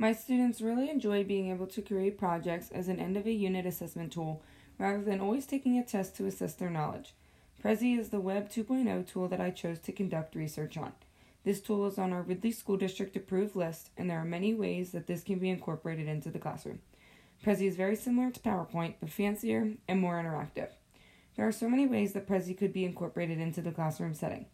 My students really enjoy being able to create projects as an end of a unit assessment tool rather than always taking a test to assess their knowledge. Prezi is the Web 2.0 tool that I chose to conduct research on. This tool is on our Ridley School District approved list, and there are many ways that this can be incorporated into the classroom. Prezi is very similar to PowerPoint, but fancier and more interactive. There are so many ways that Prezi could be incorporated into the classroom setting.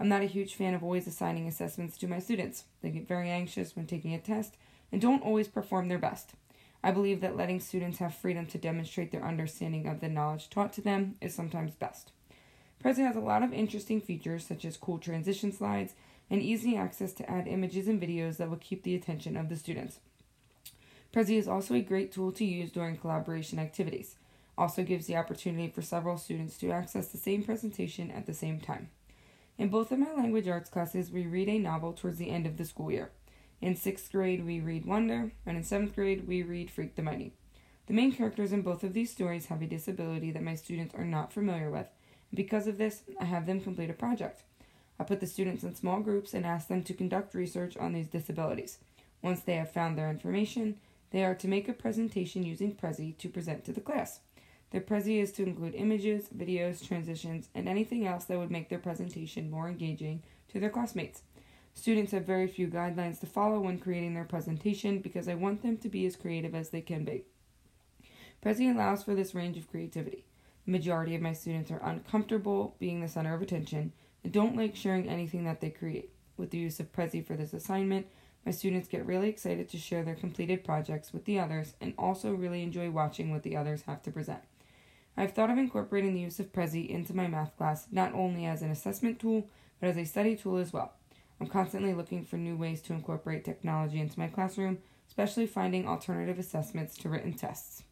I'm not a huge fan of always assigning assessments to my students. They get very anxious when taking a test and don't always perform their best. I believe that letting students have freedom to demonstrate their understanding of the knowledge taught to them is sometimes best. Prezi has a lot of interesting features such as cool transition slides and easy access to add images and videos that will keep the attention of the students. Prezi is also a great tool to use during collaboration activities. Also gives the opportunity for several students to access the same presentation at the same time. In both of my language arts classes, we read a novel towards the end of the school year. In sixth grade, we read Wonder, and in seventh grade, we read Freak the Mighty. The main characters in both of these stories have a disability that my students are not familiar with, and because of this, I have them complete a project. I put the students in small groups and ask them to conduct research on these disabilities. Once they have found their information, they are to make a presentation using Prezi to present to the class. Their Prezi is to include images, videos, transitions, and anything else that would make their presentation more engaging to their classmates. Students have very few guidelines to follow when creating their presentation because I want them to be as creative as they can be. Prezi allows for this range of creativity. The majority of my students are uncomfortable being the center of attention and don't like sharing anything that they create. With the use of Prezi for this assignment, my students get really excited to share their completed projects with the others and also really enjoy watching what the others have to present. I've thought of incorporating the use of Prezi into my math class not only as an assessment tool, but as a study tool as well. I'm constantly looking for new ways to incorporate technology into my classroom, especially finding alternative assessments to written tests.